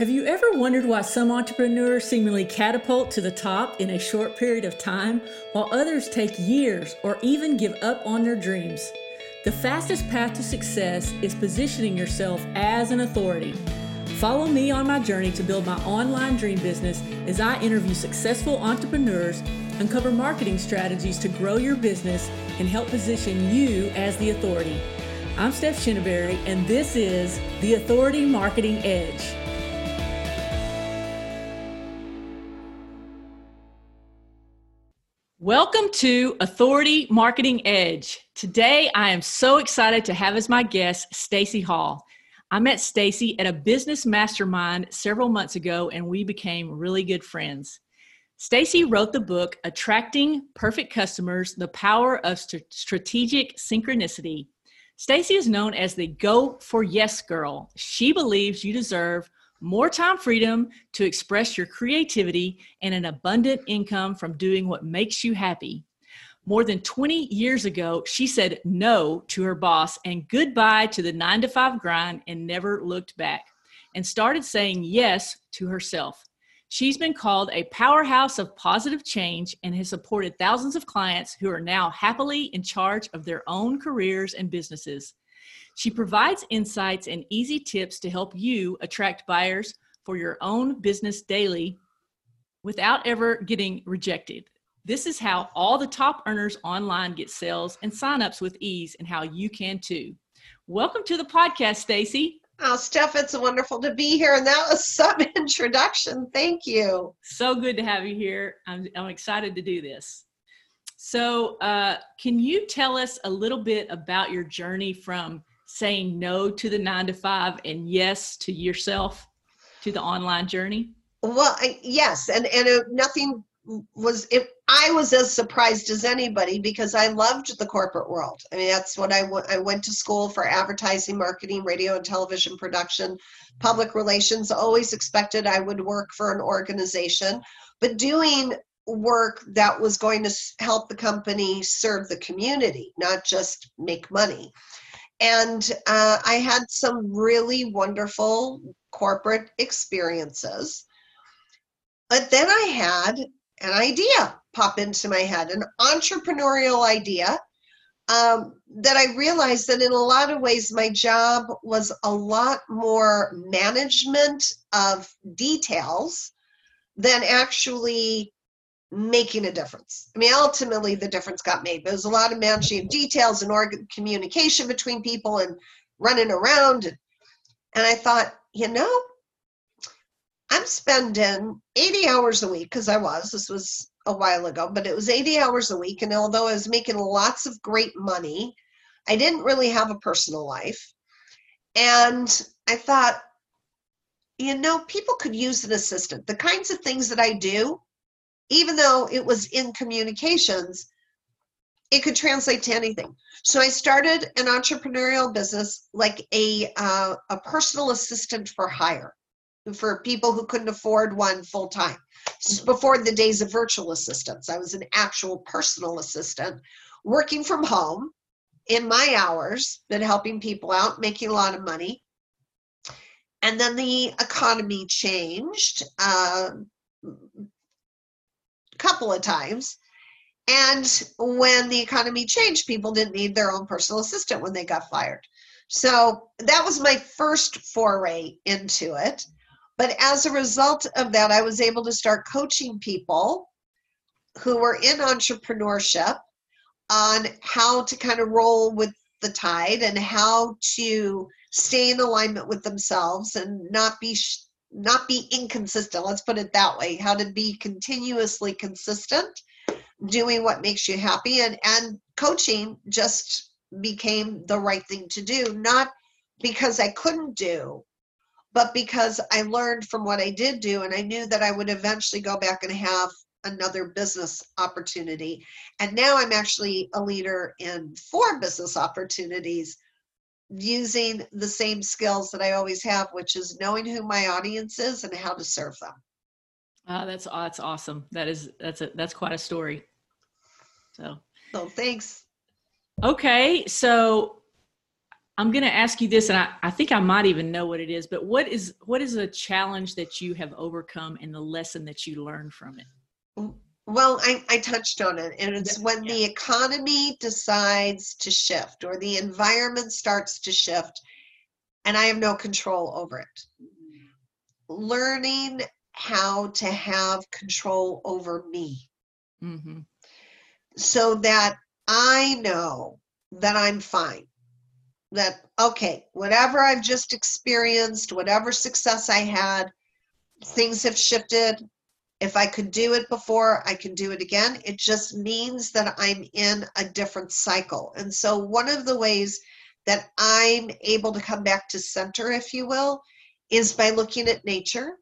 Have you ever wondered why some entrepreneurs seemingly catapult to the top in a short period of time, while others take years or even give up on their dreams? The fastest path to success is positioning yourself as an authority. Follow me on my journey to build my online dream business as I interview successful entrepreneurs, uncover marketing strategies to grow your business, and help position you as the authority. I'm Steph Shinneberry, and this is the Authority Marketing Edge. Welcome to Authority Marketing Edge. Today I am so excited to have as my guest Stacey Hall. I met Stacey at a business mastermind several months ago and we became really good friends. Stacey wrote the book Attracting Perfect Customers: The Power of St- Strategic Synchronicity. Stacey is known as the Go for Yes girl. She believes you deserve more time freedom to express your creativity, and an abundant income from doing what makes you happy. More than 20 years ago, she said no to her boss and goodbye to the nine to five grind and never looked back and started saying yes to herself. She's been called a powerhouse of positive change and has supported thousands of clients who are now happily in charge of their own careers and businesses. She provides insights and easy tips to help you attract buyers for your own business daily without ever getting rejected. This is how all the top earners online get sales and signups with ease and how you can too. Welcome to the podcast, Stacey. Oh, Steph, it's wonderful to be here. And that was some introduction. Thank you. So good to have you here. I'm, I'm excited to do this. So, uh, can you tell us a little bit about your journey from saying no to the nine to five and yes to yourself to the online journey? Well, I, yes, and and it, nothing was. If I was as surprised as anybody because I loved the corporate world. I mean, that's what I went. I went to school for advertising, marketing, radio and television production, public relations. Always expected I would work for an organization, but doing work that was going to help the company serve the community, not just make money. And uh, I had some really wonderful corporate experiences. But then I had an idea pop into my head, an entrepreneurial idea um, that I realized that in a lot of ways my job was a lot more management of details than actually making a difference. I mean, ultimately, the difference got made. There was a lot of managing details and org- communication between people and running around. And, and I thought, you know, I'm spending 80 hours a week because I was, this was a while ago, but it was 80 hours a week. And although I was making lots of great money, I didn't really have a personal life. And I thought, you know, people could use an assistant. The kinds of things that I do, even though it was in communications, it could translate to anything. So I started an entrepreneurial business like a uh, a personal assistant for hire for people who couldn't afford one full time. Before the days of virtual assistants, I was an actual personal assistant working from home in my hours, but helping people out, making a lot of money. And then the economy changed. Uh, couple of times. And when the economy changed, people didn't need their own personal assistant when they got fired. So that was my first foray into it. But as a result of that, I was able to start coaching people who were in entrepreneurship on how to kind of roll with the tide and how to stay in alignment with themselves and not be not be inconsistent. Let's put it that way. How to be continuously consistent doing what makes you happy and and coaching just became the right thing to do not because i couldn't do but because i learned from what i did do and i knew that i would eventually go back and have another business opportunity. And now i'm actually a leader in four business opportunities using the same skills that I always have, which is knowing who my audience is and how to serve them. Oh, that's ah, that's awesome. That is that's a that's quite a story. So. So thanks. Okay, so I'm going to ask you this, and I, I think I might even know what it is. But what is what is a challenge that you have overcome, and the lesson that you learned from it? Mm, Well, I, I touched on it, and it's when the economy decides to shift or the environment starts to shift, and I have no control over it. Learning how to have control over me mm-hmm. so that I know that I'm fine. That, okay, whatever I've just experienced, whatever success I had, things have shifted. If I could do it before, I can do it again. It just means that I'm in a different cycle. And so, one of the ways that I'm able to come back to center, if you will, is by looking at nature.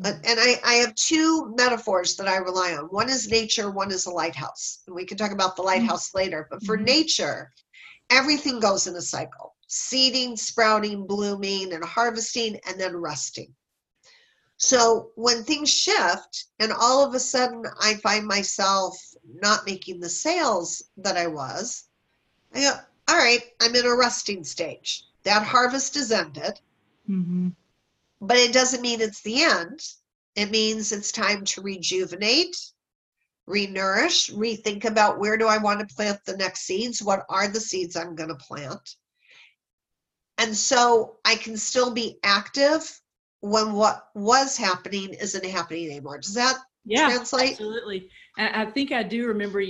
Mm-hmm. And I, I have two metaphors that I rely on. One is nature, one is a lighthouse. And we can talk about the mm-hmm. lighthouse later. But for mm-hmm. nature, everything goes in a cycle seeding, sprouting, blooming, and harvesting, and then resting. So when things shift and all of a sudden I find myself not making the sales that I was, I go, all right, I'm in a resting stage. That harvest is ended. Mm-hmm. But it doesn't mean it's the end. It means it's time to rejuvenate, renourish, rethink about where do I want to plant the next seeds? What are the seeds I'm going to plant? And so I can still be active when what was happening isn't happening anymore. Does that yeah, translate? Absolutely. I think I do remember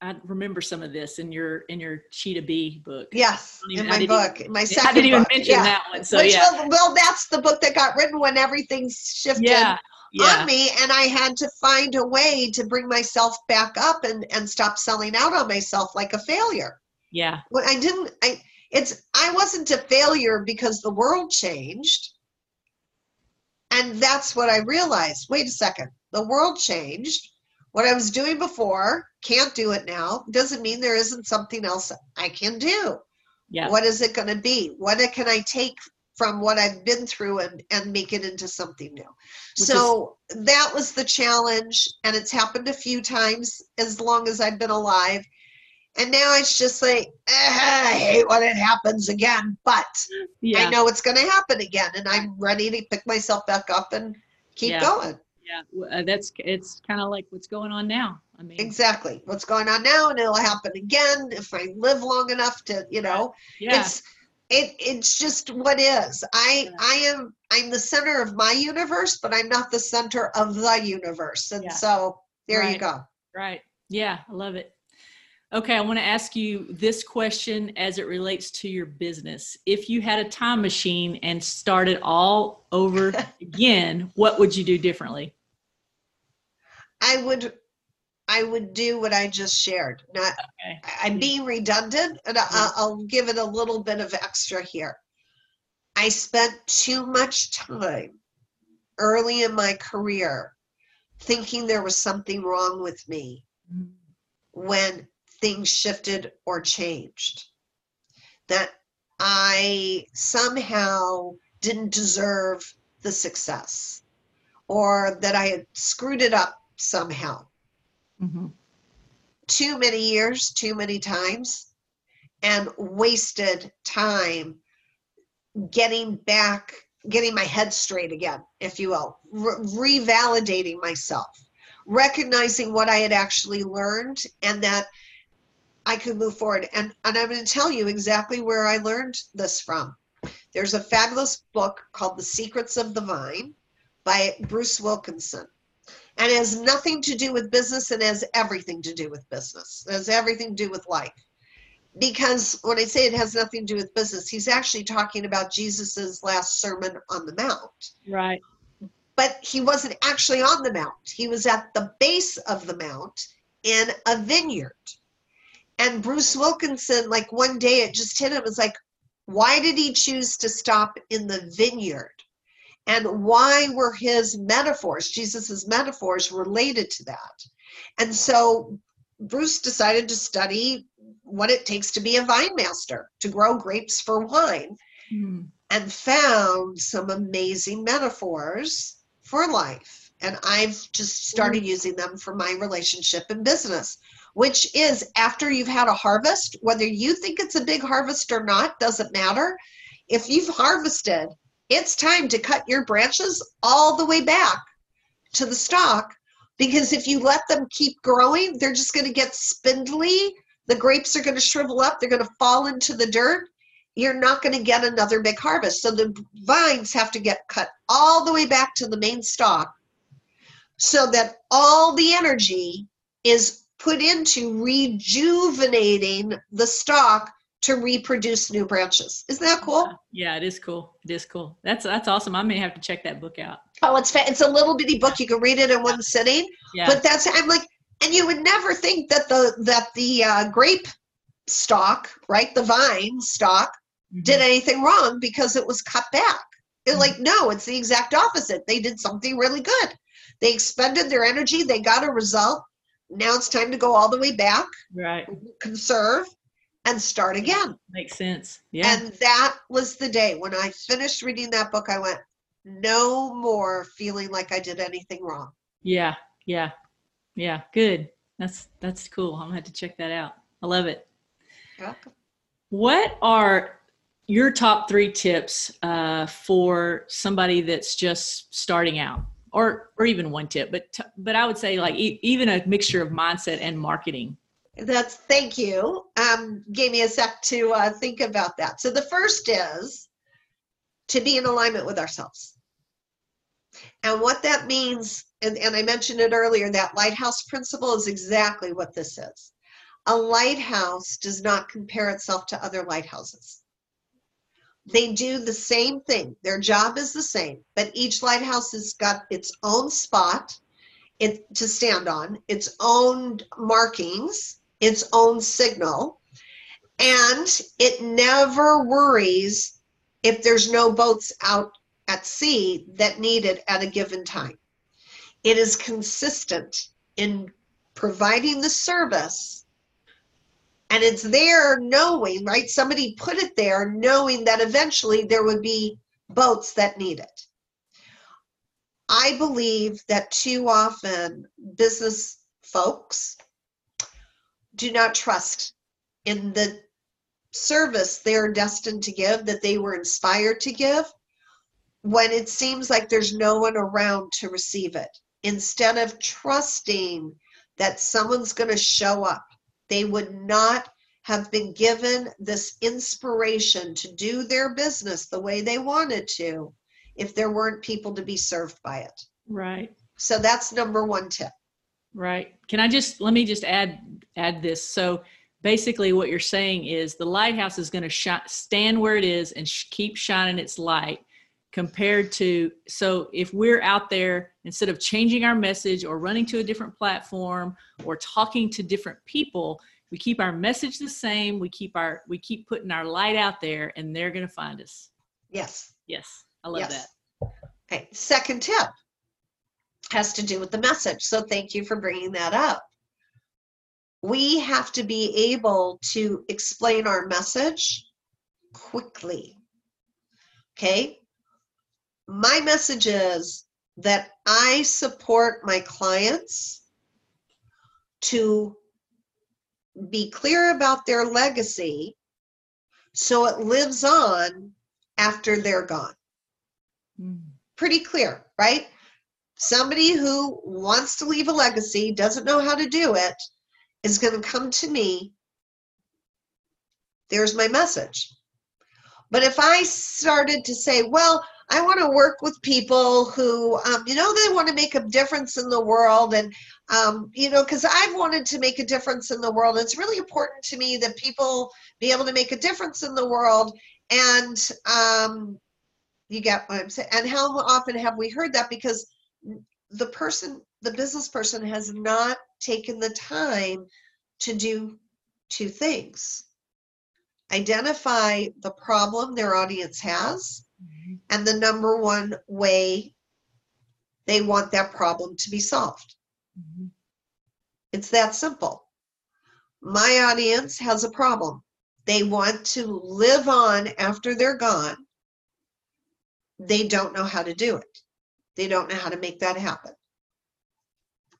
I remember some of this in your in your Chi-To-Be book. Yes, even, in my book, even, my second. I didn't book. even mention yeah. that one. So Which, yeah. Well, that's the book that got written when everything shifted yeah. Yeah. on me, and I had to find a way to bring myself back up and and stop selling out on myself like a failure. Yeah. Well, I didn't. I it's I wasn't a failure because the world changed. And that's what I realized. Wait a second. The world changed. What I was doing before, can't do it now. Doesn't mean there isn't something else I can do. Yeah. What is it going to be? What can I take from what I've been through and, and make it into something new? Which so is- that was the challenge. And it's happened a few times as long as I've been alive. And now it's just like, eh, I hate when it happens again, but yeah. I know it's going to happen again. And I'm ready to pick myself back up and keep yeah. going. Yeah, uh, that's it's kind of like what's going on now. I mean, exactly what's going on now, and it'll happen again if I live long enough to, you know. Yeah. It's it it's just what is. I yeah. I am I'm the center of my universe, but I'm not the center of the universe, and yeah. so there right. you go. Right. Yeah, I love it. Okay, I want to ask you this question as it relates to your business. If you had a time machine and started all over again, what would you do differently? I would I would do what I just shared. Not okay. I'm being redundant and I'll, I'll give it a little bit of extra here. I spent too much time early in my career thinking there was something wrong with me mm. when things shifted or changed. That I somehow didn't deserve the success or that I had screwed it up somehow. Mm-hmm. Too many years, too many times, and wasted time getting back, getting my head straight again, if you will, Re- revalidating myself, recognizing what I had actually learned and that I could move forward. And, and I'm going to tell you exactly where I learned this from. There's a fabulous book called The Secrets of the Vine by Bruce Wilkinson. And it has nothing to do with business and has everything to do with business. It has everything to do with life. Because when I say it has nothing to do with business, he's actually talking about Jesus's last sermon on the Mount. Right. But he wasn't actually on the Mount. He was at the base of the Mount in a vineyard and Bruce Wilkinson, like one day it just hit him. It's like, why did he choose to stop in the vineyard? And why were his metaphors, Jesus's metaphors, related to that? And so Bruce decided to study what it takes to be a vine master, to grow grapes for wine, mm. and found some amazing metaphors for life. And I've just started mm. using them for my relationship and business which is after you've had a harvest, whether you think it's a big harvest or not, doesn't matter. If you've harvested, it's time to cut your branches all the way back to the stalk because if you let them keep growing, they're just going to get spindly. The grapes are going to shrivel up, they're going to fall into the dirt. You're not going to get another big harvest. So the vines have to get cut all the way back to the main stalk so that all the energy is put into rejuvenating the stock to reproduce new branches. Isn't that cool? Yeah, it is cool. It is cool. That's that's awesome. I may have to check that book out. Oh, it's fa- it's a little bitty book. You can read it in one sitting. Yeah. But that's I'm like, and you would never think that the that the uh, grape stock, right, the vine stalk, Mhm. did anything wrong because it was cut back. It's Mhm. like no, it's the exact opposite. They did something really good. They expended their energy. They got a result. Now it's time to go all the way back, right. conserve, and start again. Makes sense. Yeah. And that was the day when I finished reading that book. I went, no more feeling like I did anything wrong. yeah. Yeah. Yeah. Good. That's that's cool. I'm gonna have to check that out. I love it. What are your top three tips uh, for somebody that's just starting out, or or even one tip? But t- but I would say like e- even a mixture of mindset and marketing. That's thank you. Um, gave me a sec to uh, think about that. So the first is to be in alignment with ourselves. And what that means, and, and I mentioned it earlier, that lighthouse principle is exactly what this is. A lighthouse does not compare itself to other lighthouses. They do the same thing. Their job is the same, but each lighthouse has got its own spot it to stand on, its own markings, its own signal, and it never worries if there's no boats out at sea that need it at a given time. It is consistent in providing the service and it's there knowing, right? Somebody put it there knowing that eventually there would be boats that need it. I believe that too often business folks do not trust in the service they're destined to give, that they were inspired to give, when it seems like there's no one around to receive it. Instead of trusting that someone's going to show up, they would not have been given this inspiration to do their business the way they wanted to if there weren't people to be served by it. Right. So that's number one tip. Right. Can I just let me just add add this? So basically, what you're saying is the lighthouse is going to sh- stand where it is and sh- keep shining its light. Compared to so if we're out there instead of changing our message or running to a different platform or talking to different people, we keep our message the same. We keep our we keep putting our light out there, and they're going to find us. Yes. Yes, I love Yes. that. Okay. Second tip has to do with the message. So thank you for bringing that up. We have to be able to explain our message quickly. Okay. My message is that I support my clients to be clear about their legacy so it lives on after they're gone Mm. pretty clear, right? Somebody who wants to leave a legacy, doesn't know how to do it, is going to come to me. There's my message. But if I started to say, well, I want to work with people who, um, you know, they want to make a difference in the world. And, um, you know, because I've wanted to make a difference in the world. It's really important to me that people be able to make a difference in the world. And, um, you get what I'm saying? And how often have we heard that? Because the person, the business person has not taken the time to do two things identify the problem their audience has. And the number one way they want that problem to be solved. Mhm. It's that simple. My audience has a problem. They want to live on after they're gone. They don't know how to do it. They don't know how to make that happen.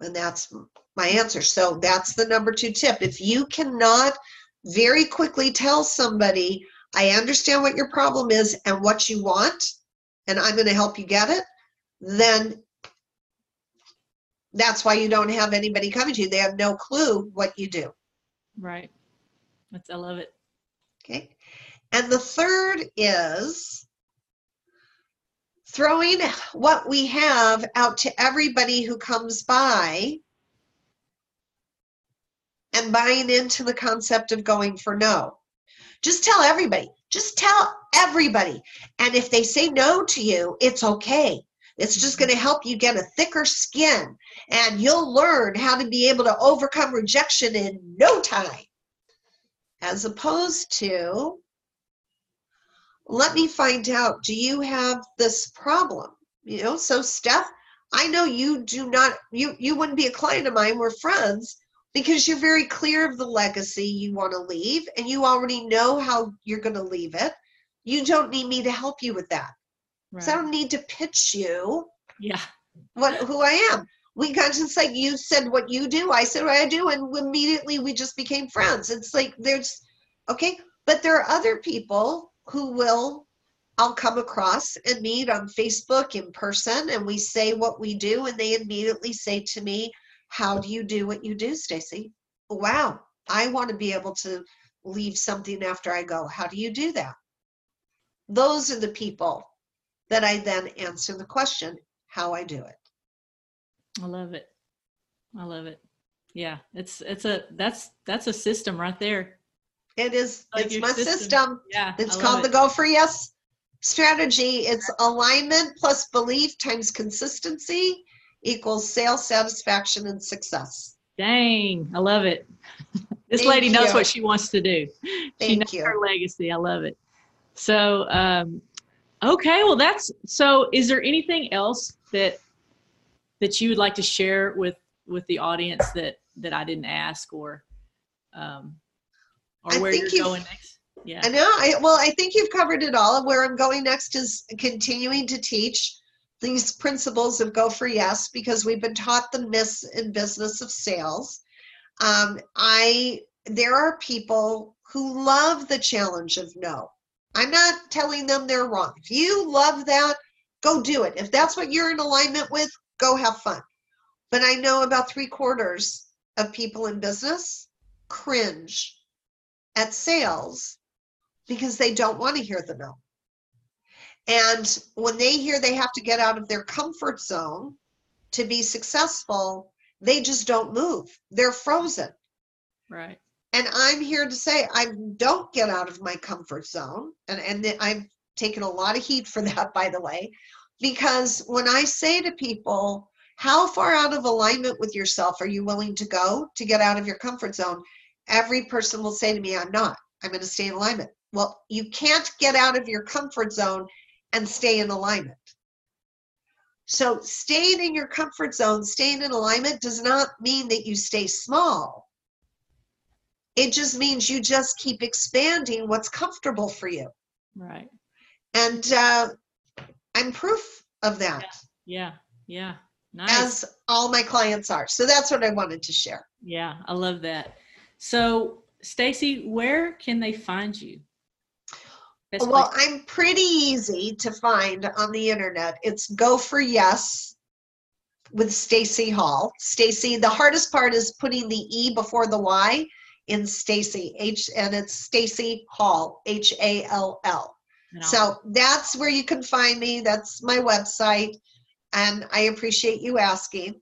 And that's my answer. So that's the number two tip. If you cannot very quickly tell somebody, I understand what your problem is and what you want, and I'm going to help you get it, then that's why you don't have anybody coming to you. They have no clue what you do. Right. That's I love it. Okay. And the third is throwing what we have out to everybody who comes by and buying into the concept of going for no. Just tell everybody. Just tell everybody. And if they say no to you, it's okay. It's just going to help you get a thicker skin and you'll learn how to be able to overcome rejection in no time. As opposed to, let me find out, do you have this problem? You know, so Steph, I know you do not, you, you wouldn't be a client of mine, we're friends because you're very clear of the legacy you want to leave and you already know how you're going to leave it. You don't need me to help you with that. Right. So I don't need to pitch you. Yeah. What who I am. We got just like you said what you do, I said what I do, and immediately we just became friends. It's like there's okay, but there are other people who will I'll come across and meet on Facebook in person and we say what we do and they immediately say to me, How do you do what you do, Stacey? Wow, I want to be able to leave something after I go. How do you do that? Those are the people that I then answer the question how I do it. I love it. I love it. Yeah, it's it's a that's that's a system right there. It is. Like it's my system. system. Yeah, it's called it. the Go for Yes strategy. It's alignment plus belief times consistency equals sales satisfaction and success. Dang, I love it. this Thank lady knows you. what she wants to do. Thank she knows you. her legacy. I love it. So, um, Okay, well that's so is there anything else that that you would like to share with with the audience that that I didn't ask or um or I where you're going next? Yeah. I know. I well, I think you've covered it all. Where I'm going next is continuing to teach these principles of go for yes because we've been taught the myths in business of sales. Um, I there are people who love the challenge of no. I'm not telling them they're wrong. If you love that, go do it. If that's what you're in alignment with, go have fun. But I know about three quarters of people in business cringe at sales because they don't want to hear the no. And when they hear they have to get out of their comfort zone to be successful, they just don't move. They're frozen. Right. And I'm here to say I don't get out of my comfort zone. And, and I've taken a lot of heat for that, by the way, because when I say to people, how far out of alignment with yourself are you willing to go to get out of your comfort zone? Every person will say to me, I'm not. I'm going to stay in alignment. Well, you can't get out of your comfort zone and stay in alignment. So, staying in your comfort zone, staying in alignment does not mean that you stay small. It just means you just keep expanding what's comfortable for you. Right. And uh, I'm proof of that. Yeah. Yeah. Nice. As all my clients are. So that's what I wanted to share. Yeah, I love that. So, Stacey, where can they find you? Well? I'm pretty easy to find on the internet. It's Go for Yes with Stacey Hall. Stacey, the hardest part is putting the E before the Y in Stacey H and it's Stacey Hall H A L L. So that's where you can find me. That's my website, and I appreciate you asking.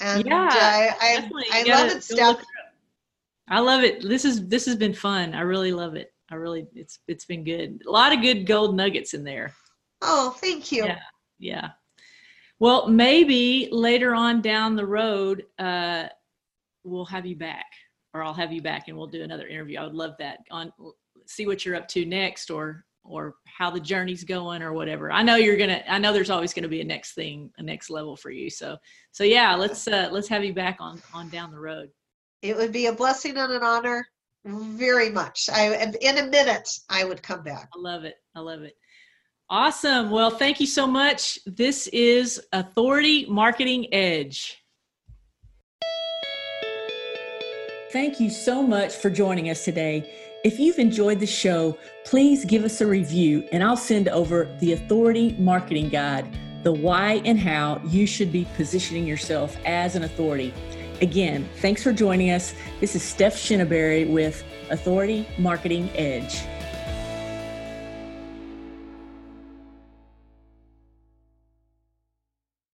And yeah, uh, I I, I love it, Steph. I love it. This is this has been fun. I really love it. I really it's it's been good. A lot of good gold nuggets in there. Oh, thank you. Yeah, yeah. Well, maybe later on down the road, uh, we'll have you back or I'll have you back and we'll do another interview. I would love that on see what you're up to next or or how the journey's going or whatever. I know you're gonna I know there's always gonna be a next thing, a next level for you. So so yeah, let's uh let's have you back on on down the road. It would be a blessing and an honor very much. I in a minute I would come back. I love it. I love it. Awesome. Well, thank you so much. This is Authority Marketing Edge. Thank you so much for joining us today. If you've enjoyed the show, please give us a review and I'll send over the Authority Marketing Guide, the why and how you should be positioning yourself as an authority. Again, thanks for joining us. This is Steph Shinneberry with Authority Marketing Edge.